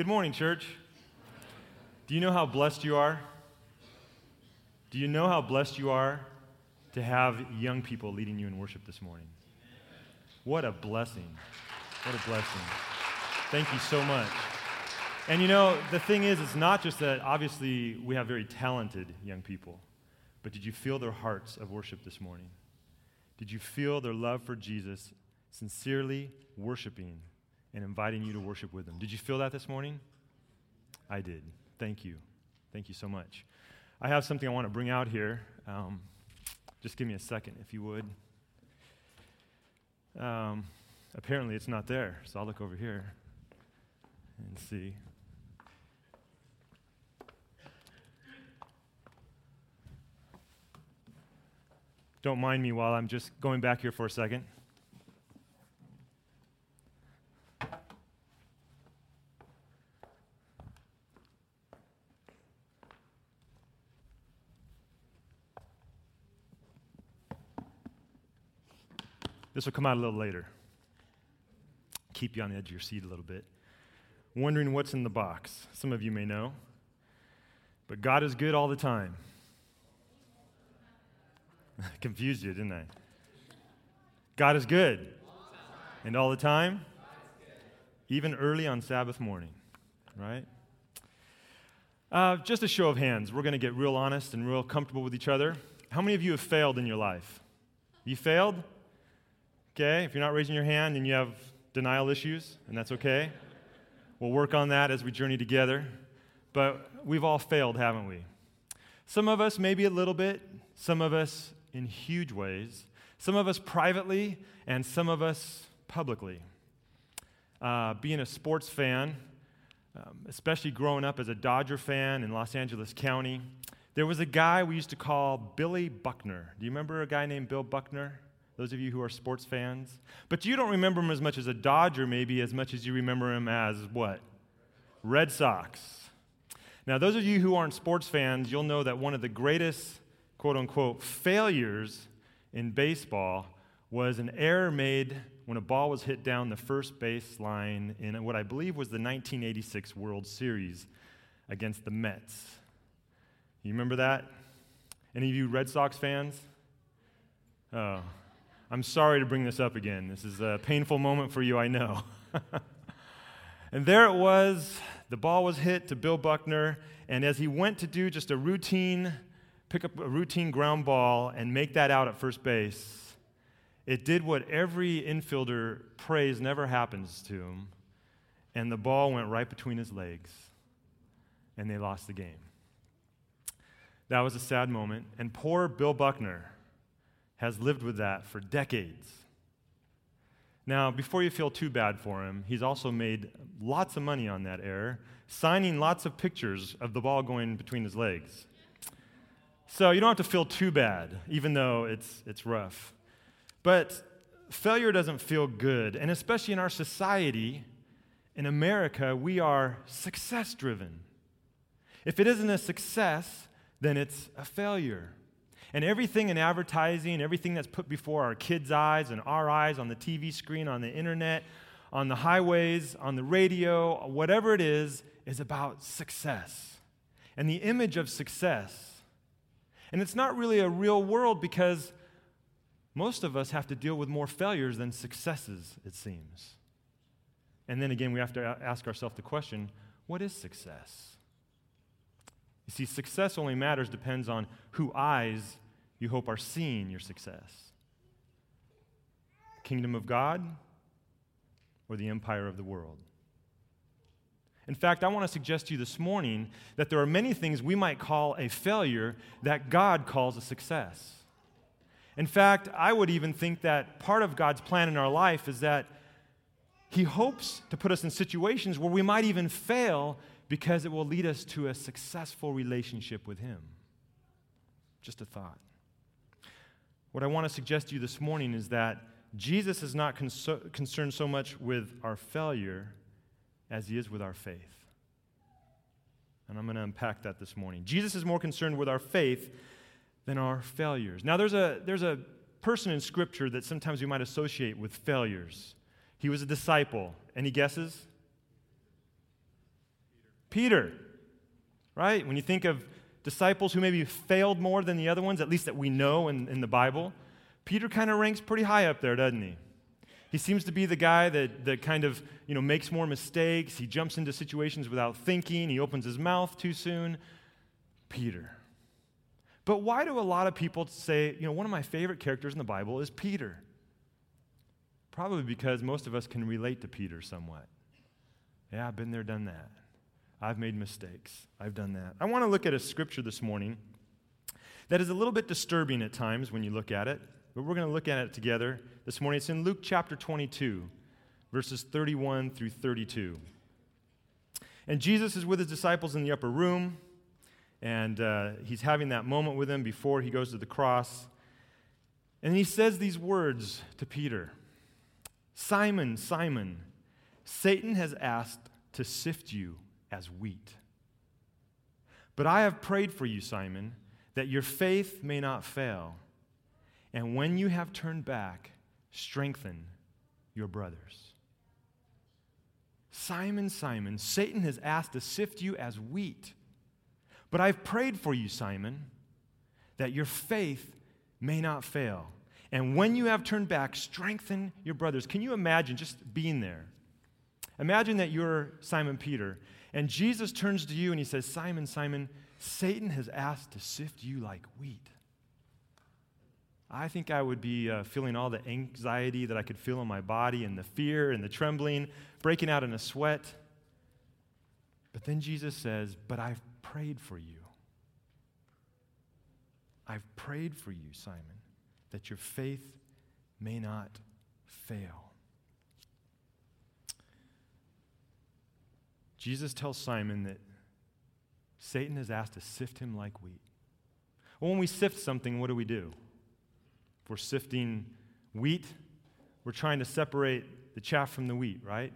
Good morning, church. Do you know how blessed you are? Do you know how blessed you are to have young people leading you in worship this morning? What a blessing. What a blessing. Thank you so much. And you know, the thing is, it's not just that obviously we have very talented young people, but did you feel their hearts of worship this morning? Did you feel their love for Jesus sincerely worshiping and inviting you to worship with them? Did you feel that this morning? I did. Thank you. Thank you so much. I have something I want to bring out here. Um, just give me a second, if you would. Um, apparently, it's not there, so I'll look over here and see. Don't mind me while I'm just going back here for a second. This will come out a little later. Keep you on the edge of your seat a little bit. Wondering what's in the box. Some of you may know. But God is good all the time. Confused you, didn't I? God is good. And all the time? Even early on Sabbath morning, right? Uh, just a show of hands. We're going to get real honest and real comfortable with each other. How many of you have failed in your life? You failed? Okay, if you're not raising your hand, then you have denial issues, and that's okay. We'll work on that as we journey together. But we've all failed, haven't we? Some of us, maybe a little bit, some of us in huge ways, some of us privately, and some of us publicly. Uh, being a sports fan, um, especially growing up as a Dodger fan in Los Angeles County, there was a guy we used to call Billy Buckner. Do you remember a guy named Bill Buckner? Those of you who are sports fans. But you don't remember him as much as a Dodger, maybe, as much as you remember him as what? Red Sox. Now, those of you who aren't sports fans, you'll know that one of the greatest quote unquote failures in baseball was an error made when a ball was hit down the first base line in what I believe was the 1986 World Series against the Mets. You remember that? Any of you Red Sox fans? Oh, I'm sorry to bring this up again. This is a painful moment for you, I know. and there it was. The ball was hit to Bill Buckner, and as he went to do just a routine pick up a routine ground ball and make that out at first base, it did what every infielder prays never happens to him, and the ball went right between his legs, and they lost the game. That was a sad moment, and poor Bill Buckner has lived with that for decades. Now, before you feel too bad for him, he's also made lots of money on that error, signing lots of pictures of the ball going between his legs. So you don't have to feel too bad, even though it's, it's rough. But failure doesn't feel good. And especially in our society, in America, we are success driven. If it isn't a success, then it's a failure. And everything in advertising, everything that's put before our kids' eyes and our eyes on the TV screen, on the internet, on the highways, on the radio, whatever it is, is about success. And the image of success and it's not really a real world because most of us have to deal with more failures than successes, it seems. And then again, we have to ask ourselves the question what is success? You see, success only matters depends on who eyes you hope are seeing your success kingdom of God or the empire of the world. In fact, I want to suggest to you this morning that there are many things we might call a failure that God calls a success. In fact, I would even think that part of God's plan in our life is that He hopes to put us in situations where we might even fail because it will lead us to a successful relationship with Him. Just a thought. What I want to suggest to you this morning is that Jesus is not concerned so much with our failure as he is with our faith. And I'm going to unpack that this morning. Jesus is more concerned with our faith than our failures. Now, there's a, there's a person in Scripture that sometimes we might associate with failures. He was a disciple. Any guesses? Peter, right? When you think of disciples who maybe failed more than the other ones, at least that we know in, in the Bible, Peter kind of ranks pretty high up there, doesn't he? He seems to be the guy that, that kind of you know, makes more mistakes. He jumps into situations without thinking. He opens his mouth too soon. Peter. But why do a lot of people say, you know, one of my favorite characters in the Bible is Peter? Probably because most of us can relate to Peter somewhat. Yeah, I've been there, done that. I've made mistakes. I've done that. I want to look at a scripture this morning that is a little bit disturbing at times when you look at it, but we're going to look at it together this morning. It's in Luke chapter 22, verses 31 through 32. And Jesus is with his disciples in the upper room, and uh, he's having that moment with them before he goes to the cross. And he says these words to Peter Simon, Simon, Satan has asked to sift you as wheat. But I have prayed for you, Simon, that your faith may not fail. And when you have turned back, strengthen your brothers. Simon, Simon, Satan has asked to sift you as wheat. But I've prayed for you, Simon, that your faith may not fail. And when you have turned back, strengthen your brothers. Can you imagine just being there? Imagine that you're Simon Peter, and Jesus turns to you and he says, Simon, Simon, Satan has asked to sift you like wheat. I think I would be uh, feeling all the anxiety that I could feel in my body and the fear and the trembling, breaking out in a sweat. But then Jesus says, But I've prayed for you. I've prayed for you, Simon, that your faith may not fail. Jesus tells Simon that Satan has asked to sift him like wheat. Well, when we sift something, what do we do? If we're sifting wheat, we're trying to separate the chaff from the wheat, right?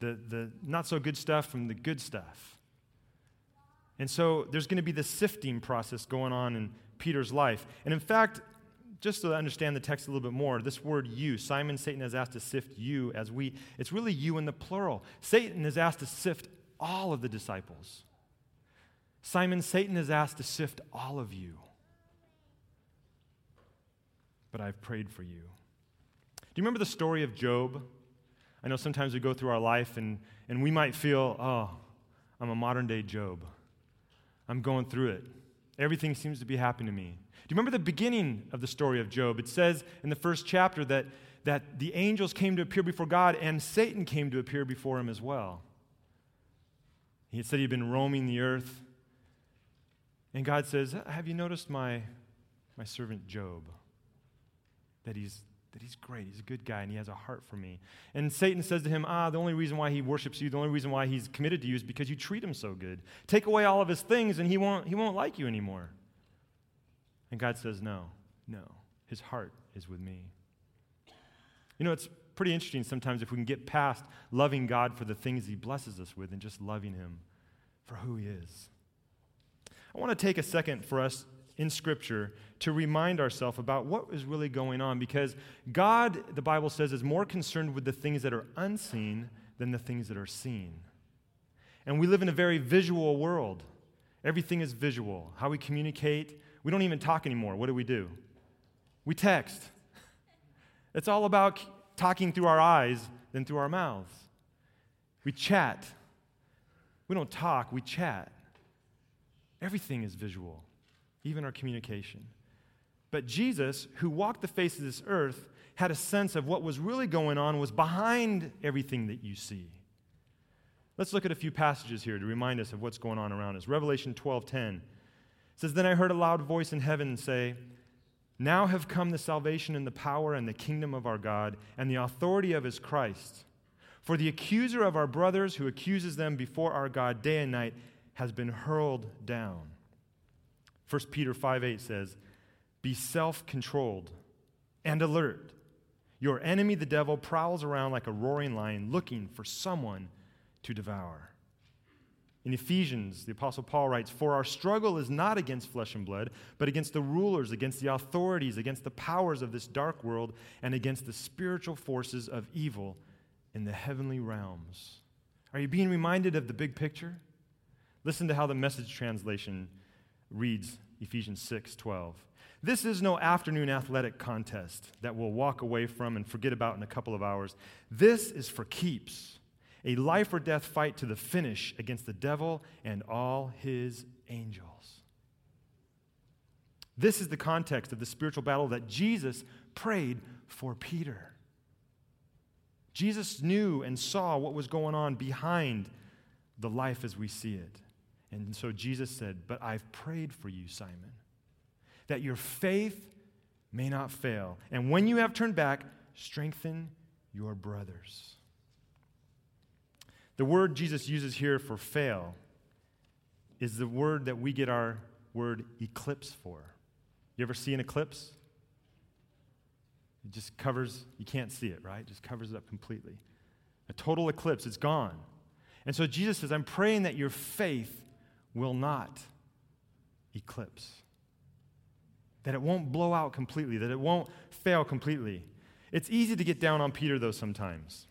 The, the not so good stuff from the good stuff. And so there's going to be this sifting process going on in Peter's life. And in fact, just to understand the text a little bit more, this word you, Simon, Satan has asked to sift you as wheat. It's really you in the plural. Satan has asked to sift all of the disciples. Simon, Satan has asked to sift all of you. But I've prayed for you. Do you remember the story of Job? I know sometimes we go through our life and, and we might feel, oh, I'm a modern day Job. I'm going through it. Everything seems to be happening to me. Do you remember the beginning of the story of Job? It says in the first chapter that, that the angels came to appear before God and Satan came to appear before him as well. He had said he'd been roaming the earth. And God says, Have you noticed my, my servant Job? That he's, that he's great. He's a good guy and he has a heart for me. And Satan says to him, Ah, the only reason why he worships you, the only reason why he's committed to you is because you treat him so good. Take away all of his things and he won't, he won't like you anymore. And God says, No, no. His heart is with me. You know, it's pretty interesting sometimes if we can get past loving God for the things He blesses us with and just loving Him for who He is. I want to take a second for us in Scripture to remind ourselves about what is really going on because God, the Bible says, is more concerned with the things that are unseen than the things that are seen. And we live in a very visual world. Everything is visual. How we communicate, we don't even talk anymore. What do we do? We text. It's all about talking through our eyes than through our mouths. We chat. We don't talk, we chat. Everything is visual, even our communication. But Jesus, who walked the face of this earth, had a sense of what was really going on was behind everything that you see. Let's look at a few passages here to remind us of what's going on around us. Revelation 12:10 says, Then I heard a loud voice in heaven say, Now have come the salvation and the power and the kingdom of our God and the authority of his Christ. For the accuser of our brothers who accuses them before our God day and night has been hurled down. 1 Peter 5 8 says, Be self controlled and alert. Your enemy, the devil, prowls around like a roaring lion looking for someone to devour. In Ephesians, the Apostle Paul writes, For our struggle is not against flesh and blood, but against the rulers, against the authorities, against the powers of this dark world, and against the spiritual forces of evil in the heavenly realms. Are you being reminded of the big picture? Listen to how the message translation reads Ephesians 6 12. This is no afternoon athletic contest that we'll walk away from and forget about in a couple of hours. This is for keeps, a life or death fight to the finish against the devil and all his angels. This is the context of the spiritual battle that Jesus prayed for Peter. Jesus knew and saw what was going on behind the life as we see it. And so Jesus said, But I've prayed for you, Simon that your faith may not fail. And when you have turned back, strengthen your brothers. The word Jesus uses here for fail is the word that we get our word eclipse for. You ever see an eclipse? It just covers, you can't see it, right? It just covers it up completely. A total eclipse, it's gone. And so Jesus says, I'm praying that your faith will not eclipse that it won't blow out completely, that it won't fail completely. It's easy to get down on Peter, though, sometimes.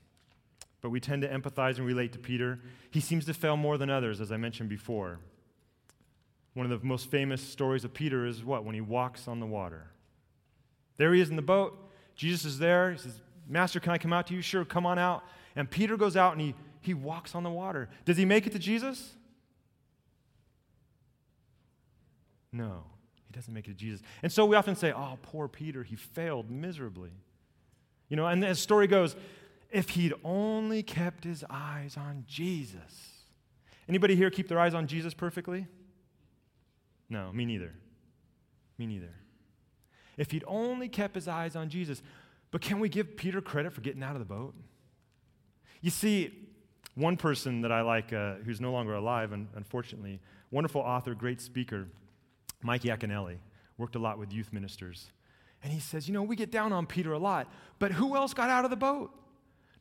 But we tend to empathize and relate to Peter. He seems to fail more than others, as I mentioned before. One of the most famous stories of Peter is what? When he walks on the water. There he is in the boat. Jesus is there. He says, Master, can I come out to you? Sure, come on out. And Peter goes out and he, he walks on the water. Does he make it to Jesus? No. He doesn't make it to Jesus. And so we often say, oh, poor Peter, he failed miserably. You know, and the story goes, if he'd only kept his eyes on Jesus. Anybody here keep their eyes on Jesus perfectly? No, me neither. Me neither. If he'd only kept his eyes on Jesus. But can we give Peter credit for getting out of the boat? You see, one person that I like uh, who's no longer alive, unfortunately, wonderful author, great speaker, Mike Yaconelli worked a lot with youth ministers. And he says, You know, we get down on Peter a lot, but who else got out of the boat?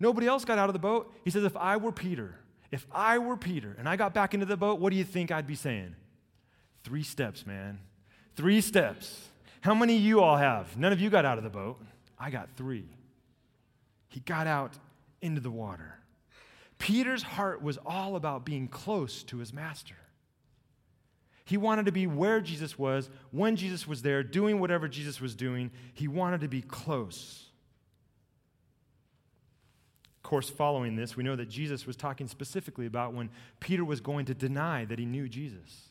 Nobody else got out of the boat. He says, If I were Peter, if I were Peter and I got back into the boat, what do you think I'd be saying? Three steps, man. Three steps. How many of you all have? None of you got out of the boat. I got three. He got out into the water. Peter's heart was all about being close to his master. He wanted to be where Jesus was, when Jesus was there, doing whatever Jesus was doing. He wanted to be close. Course, following this, we know that Jesus was talking specifically about when Peter was going to deny that he knew Jesus.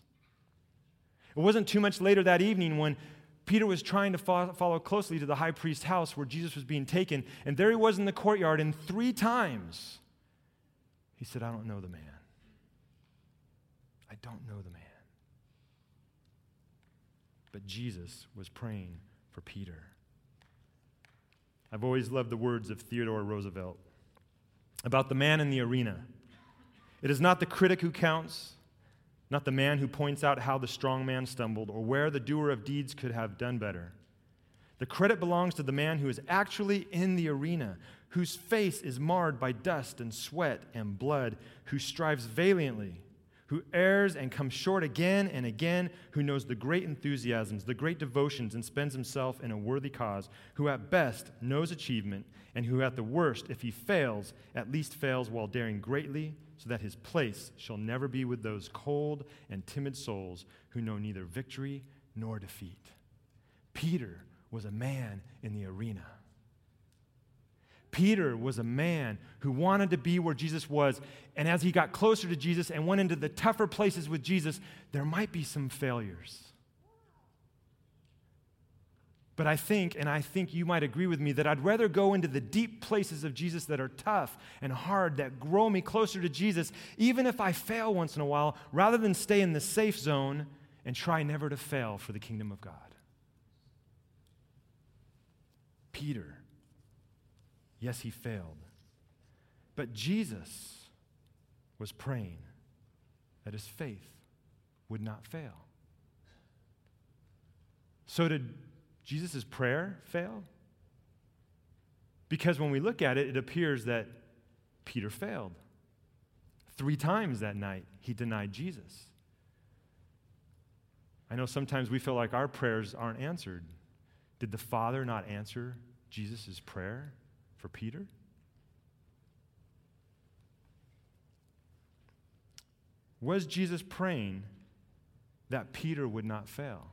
It wasn't too much later that evening when Peter was trying to follow closely to the high priest's house where Jesus was being taken, and there he was in the courtyard, and three times he said, I don't know the man. I don't know the man. But Jesus was praying for Peter. I've always loved the words of Theodore Roosevelt about the man in the arena. It is not the critic who counts, not the man who points out how the strong man stumbled or where the doer of deeds could have done better. The credit belongs to the man who is actually in the arena, whose face is marred by dust and sweat and blood, who strives valiantly who errs and comes short again and again, who knows the great enthusiasms, the great devotions, and spends himself in a worthy cause, who at best knows achievement, and who at the worst, if he fails, at least fails while daring greatly, so that his place shall never be with those cold and timid souls who know neither victory nor defeat. Peter was a man in the arena. Peter was a man who wanted to be where Jesus was. And as he got closer to Jesus and went into the tougher places with Jesus, there might be some failures. But I think, and I think you might agree with me, that I'd rather go into the deep places of Jesus that are tough and hard, that grow me closer to Jesus, even if I fail once in a while, rather than stay in the safe zone and try never to fail for the kingdom of God. Peter Yes, he failed. But Jesus was praying that his faith would not fail. So, did Jesus' prayer fail? Because when we look at it, it appears that Peter failed. Three times that night, he denied Jesus. I know sometimes we feel like our prayers aren't answered. Did the Father not answer Jesus' prayer? For Peter? Was Jesus praying that Peter would not fail?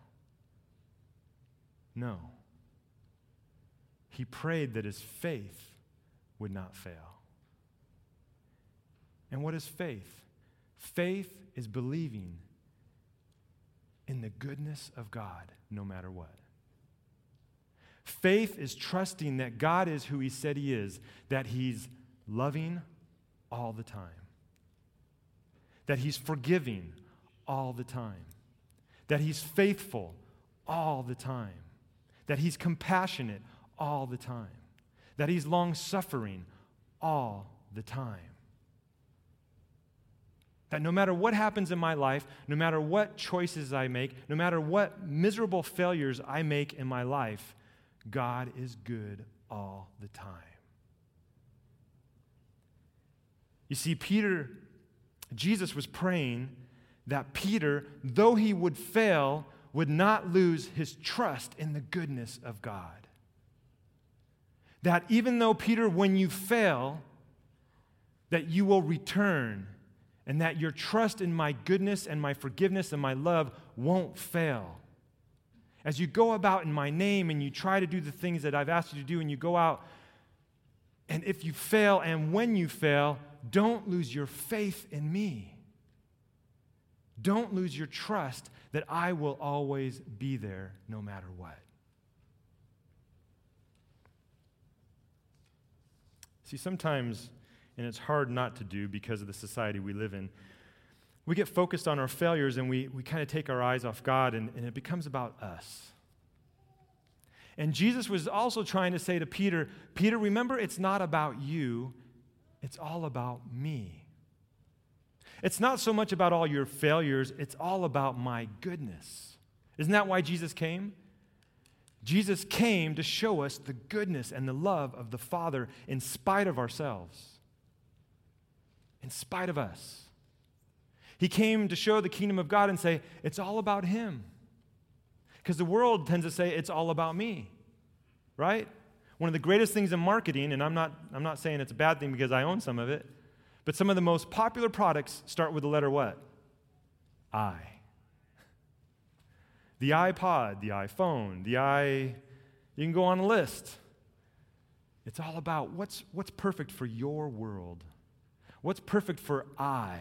No. He prayed that his faith would not fail. And what is faith? Faith is believing in the goodness of God no matter what. Faith is trusting that God is who He said He is, that He's loving all the time, that He's forgiving all the time, that He's faithful all the time, that He's compassionate all the time, that He's long suffering all the time. That no matter what happens in my life, no matter what choices I make, no matter what miserable failures I make in my life, God is good all the time. You see, Peter, Jesus was praying that Peter, though he would fail, would not lose his trust in the goodness of God. That even though, Peter, when you fail, that you will return and that your trust in my goodness and my forgiveness and my love won't fail. As you go about in my name and you try to do the things that I've asked you to do, and you go out, and if you fail and when you fail, don't lose your faith in me. Don't lose your trust that I will always be there no matter what. See, sometimes, and it's hard not to do because of the society we live in, we get focused on our failures and we, we kind of take our eyes off God and, and it becomes about us. And Jesus was also trying to say to Peter, Peter, remember, it's not about you, it's all about me. It's not so much about all your failures, it's all about my goodness. Isn't that why Jesus came? Jesus came to show us the goodness and the love of the Father in spite of ourselves, in spite of us. He came to show the kingdom of God and say, it's all about Him. Because the world tends to say, it's all about me, right? One of the greatest things in marketing, and I'm not, I'm not saying it's a bad thing because I own some of it, but some of the most popular products start with the letter what? I. The iPod, the iPhone, the i, you can go on a list. It's all about what's, what's perfect for your world. What's perfect for I?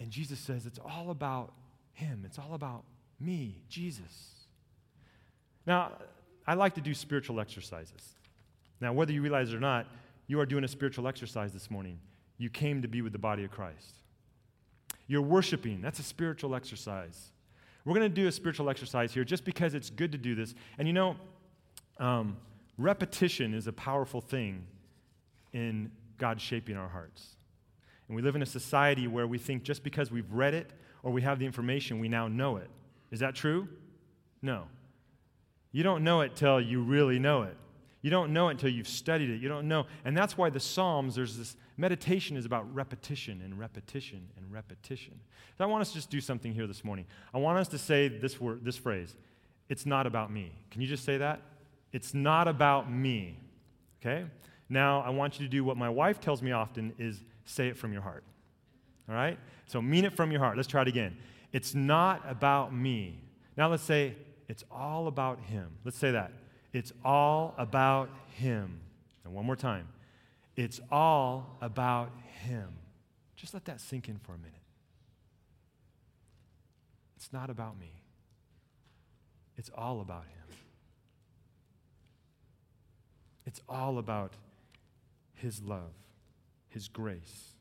And Jesus says it's all about Him, it's all about me, Jesus. Now, I like to do spiritual exercises. Now, whether you realize it or not, you are doing a spiritual exercise this morning. You came to be with the body of Christ. You're worshiping, that's a spiritual exercise. We're going to do a spiritual exercise here just because it's good to do this. And you know, um, repetition is a powerful thing in God shaping our hearts. And we live in a society where we think just because we've read it or we have the information, we now know it. Is that true? No. You don't know it till you really know it. You don't know it until you've studied it. You don't know. And that's why the Psalms, there's this meditation is about repetition and repetition and repetition. So I want us to just do something here this morning. I want us to say this word, this phrase. It's not about me. Can you just say that? It's not about me. Okay? Now I want you to do what my wife tells me often is say it from your heart. All right? So mean it from your heart. Let's try it again. It's not about me. Now let's say, it's all about him. Let's say that. It's all about him. And one more time. It's all about him. Just let that sink in for a minute. It's not about me. It's all about him. It's all about his love. His grace,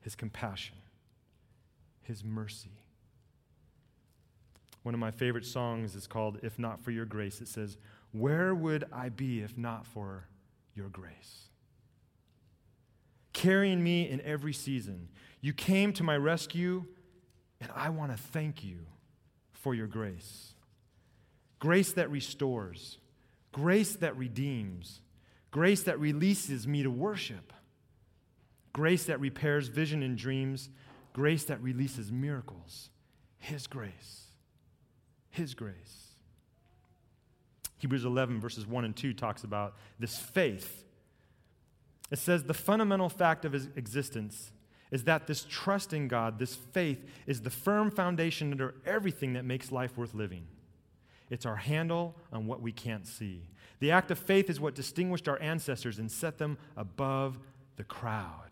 His compassion, His mercy. One of my favorite songs is called If Not for Your Grace. It says, Where would I be if not for your grace? Carrying me in every season. You came to my rescue, and I want to thank you for your grace. Grace that restores, grace that redeems, grace that releases me to worship, grace that repairs vision and dreams, grace that releases miracles. His grace. His grace. Hebrews 11, verses 1 and 2 talks about this faith. It says the fundamental fact of his existence is that this trust in God, this faith, is the firm foundation under everything that makes life worth living. It's our handle on what we can't see. The act of faith is what distinguished our ancestors and set them above the crowd.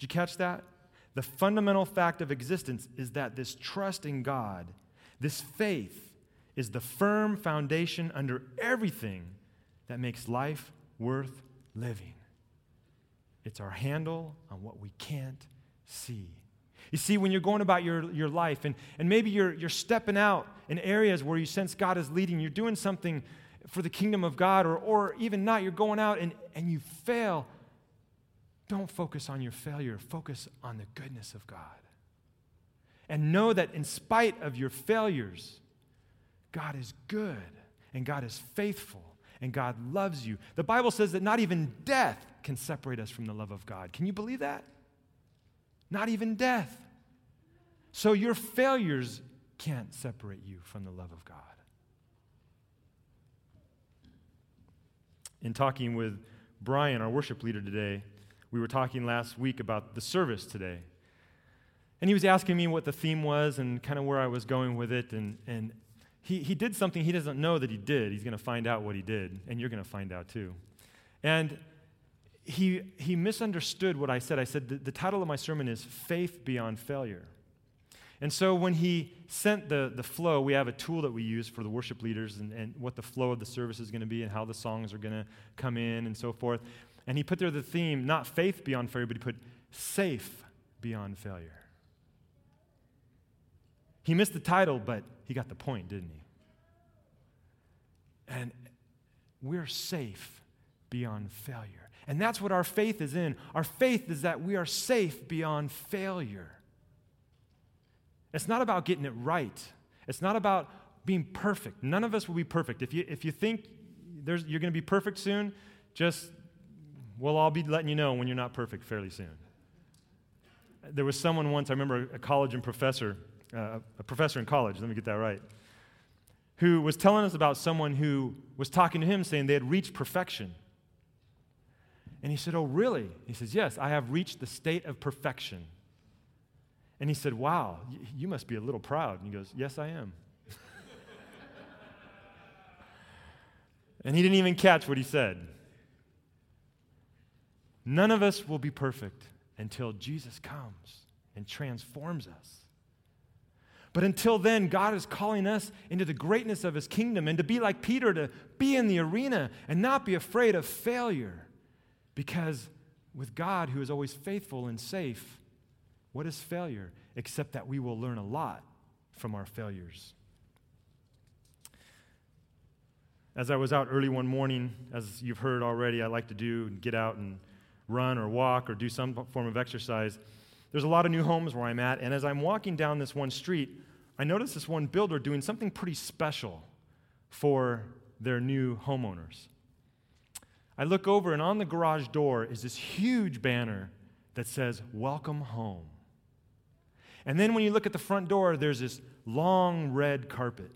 Did you catch that? The fundamental fact of existence is that this trust in God, this faith, is the firm foundation under everything that makes life worth living. It's our handle on what we can't see. You see, when you're going about your, your life and, and maybe you're, you're stepping out in areas where you sense God is leading, you're doing something for the kingdom of God, or, or even not, you're going out and, and you fail. Don't focus on your failure, focus on the goodness of God. And know that in spite of your failures, God is good and God is faithful and God loves you. The Bible says that not even death can separate us from the love of God. Can you believe that? Not even death. So your failures can't separate you from the love of God. In talking with Brian, our worship leader today, we were talking last week about the service today. And he was asking me what the theme was and kind of where I was going with it. And, and he, he did something he doesn't know that he did. He's going to find out what he did, and you're going to find out too. And he, he misunderstood what I said. I said, the, the title of my sermon is Faith Beyond Failure. And so when he sent the, the flow, we have a tool that we use for the worship leaders and, and what the flow of the service is going to be and how the songs are going to come in and so forth. And he put there the theme, not faith beyond failure, but he put safe beyond failure. He missed the title, but he got the point, didn't he? And we're safe beyond failure. And that's what our faith is in. Our faith is that we are safe beyond failure. It's not about getting it right. It's not about being perfect. None of us will be perfect. If you, if you think you're going to be perfect soon, just, well, I'll be letting you know when you're not perfect fairly soon. There was someone once, I remember a college and professor, uh, a professor in college, let me get that right, who was telling us about someone who was talking to him saying they had reached perfection. And he said, Oh, really? He says, Yes, I have reached the state of perfection. And he said, Wow, you must be a little proud. And he goes, Yes, I am. and he didn't even catch what he said. None of us will be perfect until Jesus comes and transforms us. But until then, God is calling us into the greatness of his kingdom and to be like Peter, to be in the arena and not be afraid of failure. Because with God, who is always faithful and safe, what is failure? Except that we will learn a lot from our failures. As I was out early one morning, as you've heard already, I like to do and get out and run or walk or do some form of exercise. There's a lot of new homes where I'm at, and as I'm walking down this one street, I noticed this one builder doing something pretty special for their new homeowners. I look over, and on the garage door is this huge banner that says, Welcome home. And then when you look at the front door, there's this long red carpet.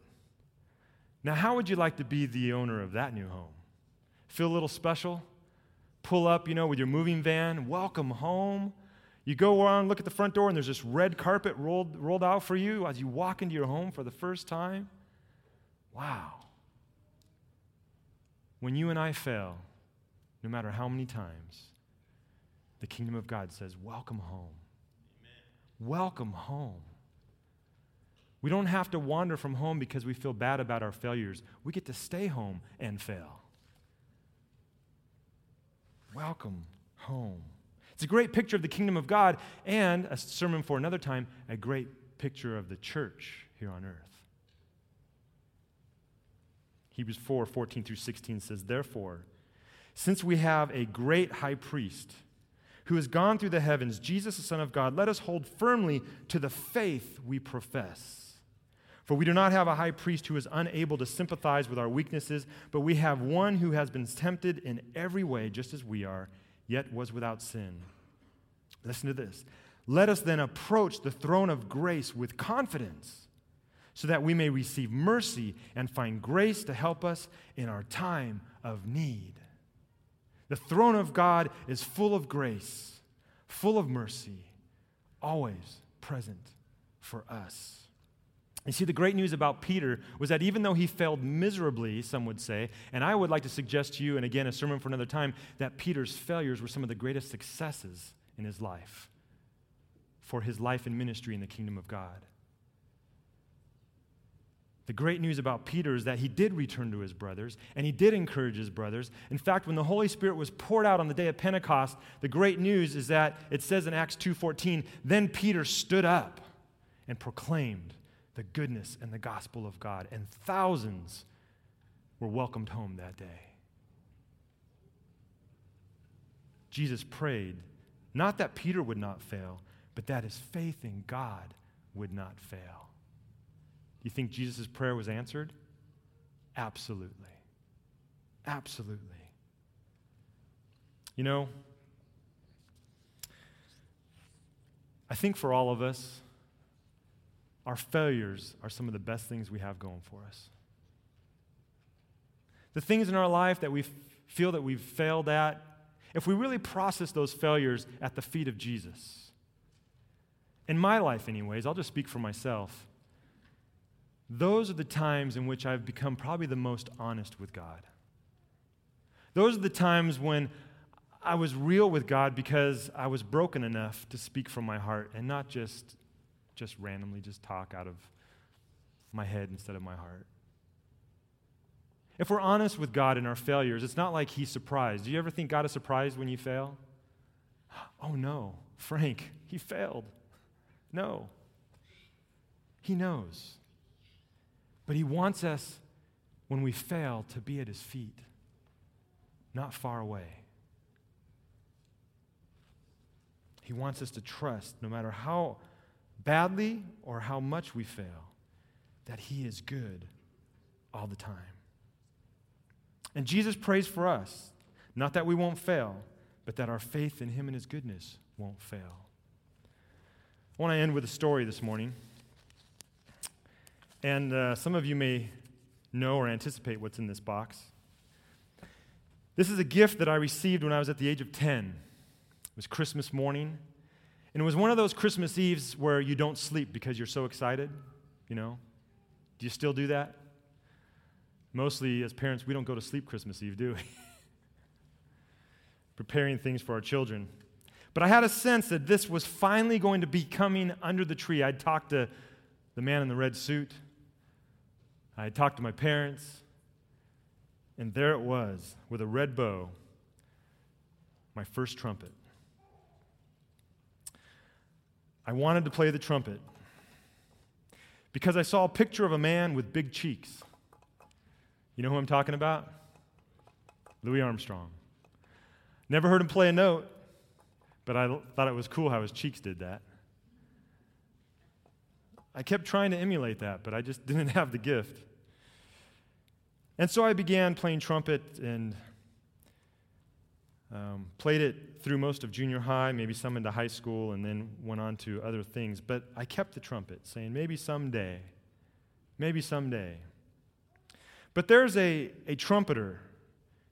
Now, how would you like to be the owner of that new home? Feel a little special? Pull up, you know, with your moving van, welcome home. You go around, look at the front door, and there's this red carpet rolled, rolled out for you as you walk into your home for the first time. Wow. When you and I fail, no matter how many times, the kingdom of God says, Welcome home. Amen. Welcome home. We don't have to wander from home because we feel bad about our failures. We get to stay home and fail. Welcome home. It's a great picture of the kingdom of God and a sermon for another time, a great picture of the church here on earth. Hebrews 4 14 through 16 says, Therefore, since we have a great high priest who has gone through the heavens, Jesus, the Son of God, let us hold firmly to the faith we profess. For we do not have a high priest who is unable to sympathize with our weaknesses, but we have one who has been tempted in every way, just as we are, yet was without sin. Listen to this. Let us then approach the throne of grace with confidence so that we may receive mercy and find grace to help us in our time of need. The throne of God is full of grace, full of mercy, always present for us. You see, the great news about Peter was that even though he failed miserably, some would say, and I would like to suggest to you, and again, a sermon for another time, that Peter's failures were some of the greatest successes in his life for his life and ministry in the kingdom of God. The great news about Peter is that he did return to his brothers and he did encourage his brothers. In fact, when the Holy Spirit was poured out on the day of Pentecost, the great news is that it says in Acts 2:14, then Peter stood up and proclaimed the goodness and the gospel of God, and thousands were welcomed home that day. Jesus prayed not that Peter would not fail, but that his faith in God would not fail. Do you think Jesus' prayer was answered? Absolutely. Absolutely. You know, I think for all of us, our failures are some of the best things we have going for us. The things in our life that we feel that we've failed at, if we really process those failures at the feet of Jesus, in my life, anyways, I'll just speak for myself. Those are the times in which I've become probably the most honest with God. Those are the times when I was real with God because I was broken enough to speak from my heart and not just just randomly just talk out of my head instead of my heart. If we're honest with God in our failures, it's not like He's surprised. Do you ever think God is surprised when you fail? Oh no, Frank, he failed. No. He knows. But He wants us, when we fail, to be at His feet, not far away. He wants us to trust, no matter how badly or how much we fail, that He is good all the time. And Jesus prays for us, not that we won't fail, but that our faith in Him and His goodness won't fail. I want to end with a story this morning. And uh, some of you may know or anticipate what's in this box. This is a gift that I received when I was at the age of 10. It was Christmas morning. And it was one of those Christmas Eves where you don't sleep because you're so excited, you know? Do you still do that? Mostly, as parents, we don't go to sleep Christmas Eve, do we? Preparing things for our children. But I had a sense that this was finally going to be coming under the tree. I'd talked to the man in the red suit, I had talked to my parents, and there it was with a red bow, my first trumpet. I wanted to play the trumpet because I saw a picture of a man with big cheeks. You know who I'm talking about? Louis Armstrong. Never heard him play a note, but I thought it was cool how his cheeks did that. I kept trying to emulate that, but I just didn't have the gift. And so I began playing trumpet and um, played it through most of junior high, maybe some into high school, and then went on to other things. But I kept the trumpet, saying, maybe someday, maybe someday. But there's a, a trumpeter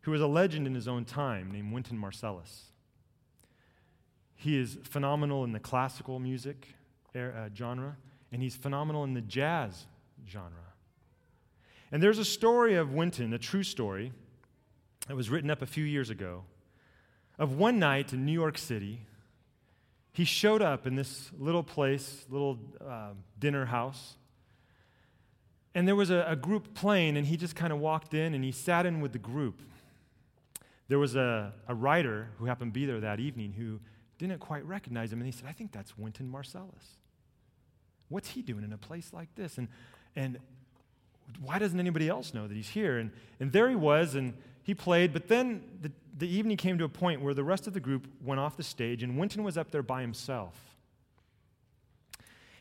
who is a legend in his own time named Wynton Marsalis. He is phenomenal in the classical music er, uh, genre, and he's phenomenal in the jazz genre. And there's a story of Wynton, a true story, that was written up a few years ago of one night in New York City, he showed up in this little place, little uh, dinner house. And there was a, a group playing, and he just kind of walked in and he sat in with the group. There was a, a writer who happened to be there that evening who didn't quite recognize him, and he said, I think that's Wynton Marsalis. What's he doing in a place like this? And, and why doesn't anybody else know that he's here? And, and there he was, and he played, but then the, the evening came to a point where the rest of the group went off the stage, and Wynton was up there by himself.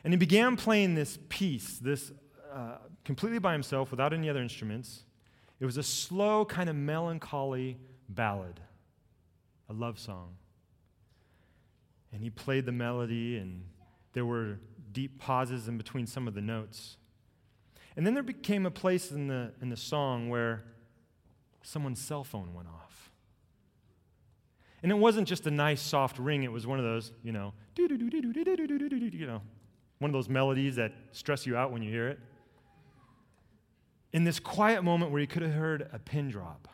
And he began playing this piece, this uh, completely by himself, without any other instruments. It was a slow, kind of melancholy ballad, a love song. And he played the melody, and there were deep pauses in between some of the notes. And then there became a place in the, in the song where someone's cell phone went off. And it wasn't just a nice soft ring, it was one of those, you know, you know, one of those melodies that stress you out when you hear it. In this quiet moment where you could have heard a pin drop.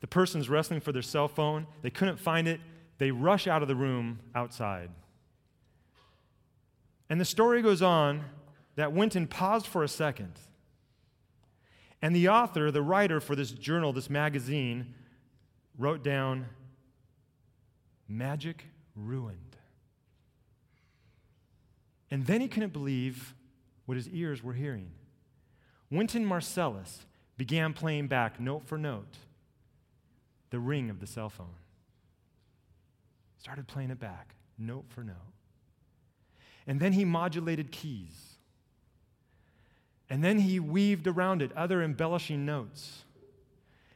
The person's wrestling for their cell phone, they couldn't find it, they rush out of the room outside. And the story goes on that Wynton paused for a second. And the author, the writer for this journal, this magazine, wrote down magic ruined. And then he couldn't believe what his ears were hearing. Wynton Marsalis began playing back, note for note, the ring of the cell phone. Started playing it back, note for note. And then he modulated keys. And then he weaved around it other embellishing notes.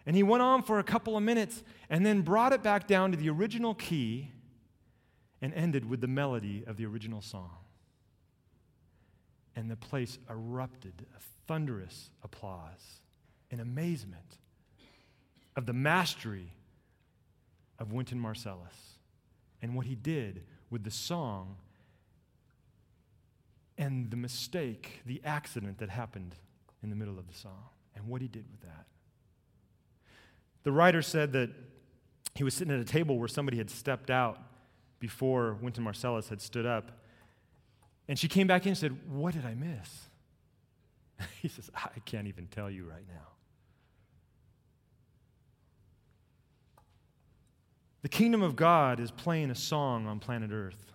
And he went on for a couple of minutes and then brought it back down to the original key and ended with the melody of the original song. And the place erupted a thunderous applause and amazement of the mastery of Wynton Marsalis and what he did with the song and the mistake, the accident that happened in the middle of the song, and what he did with that. The writer said that he was sitting at a table where somebody had stepped out before Wynton Marsalis had stood up. And she came back in and said, What did I miss? he says, I can't even tell you right now. The kingdom of God is playing a song on planet Earth.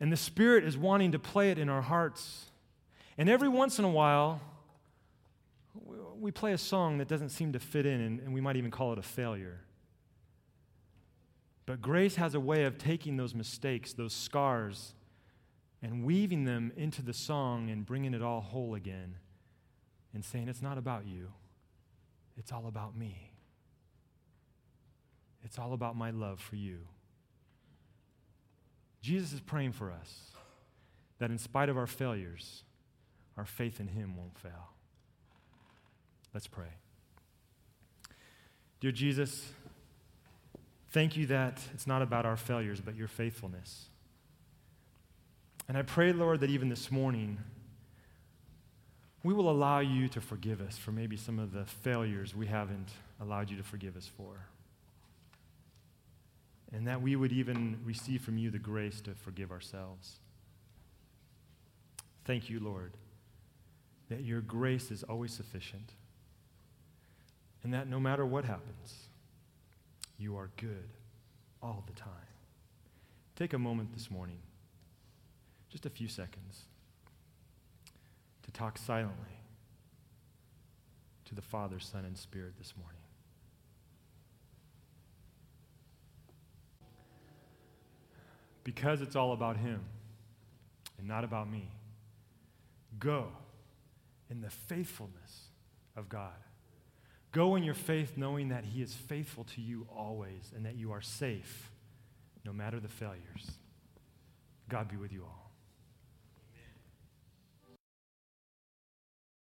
And the Spirit is wanting to play it in our hearts. And every once in a while, we play a song that doesn't seem to fit in, and, and we might even call it a failure. But grace has a way of taking those mistakes, those scars, and weaving them into the song and bringing it all whole again and saying, It's not about you, it's all about me. It's all about my love for you. Jesus is praying for us that in spite of our failures, our faith in Him won't fail. Let's pray. Dear Jesus, thank you that it's not about our failures, but your faithfulness. And I pray, Lord, that even this morning, we will allow you to forgive us for maybe some of the failures we haven't allowed you to forgive us for and that we would even receive from you the grace to forgive ourselves. Thank you, Lord, that your grace is always sufficient, and that no matter what happens, you are good all the time. Take a moment this morning, just a few seconds, to talk silently to the Father, Son, and Spirit this morning. because it's all about Him and not about me. Go in the faithfulness of God. Go in your faith knowing that He is faithful to you always and that you are safe no matter the failures. God be with you all.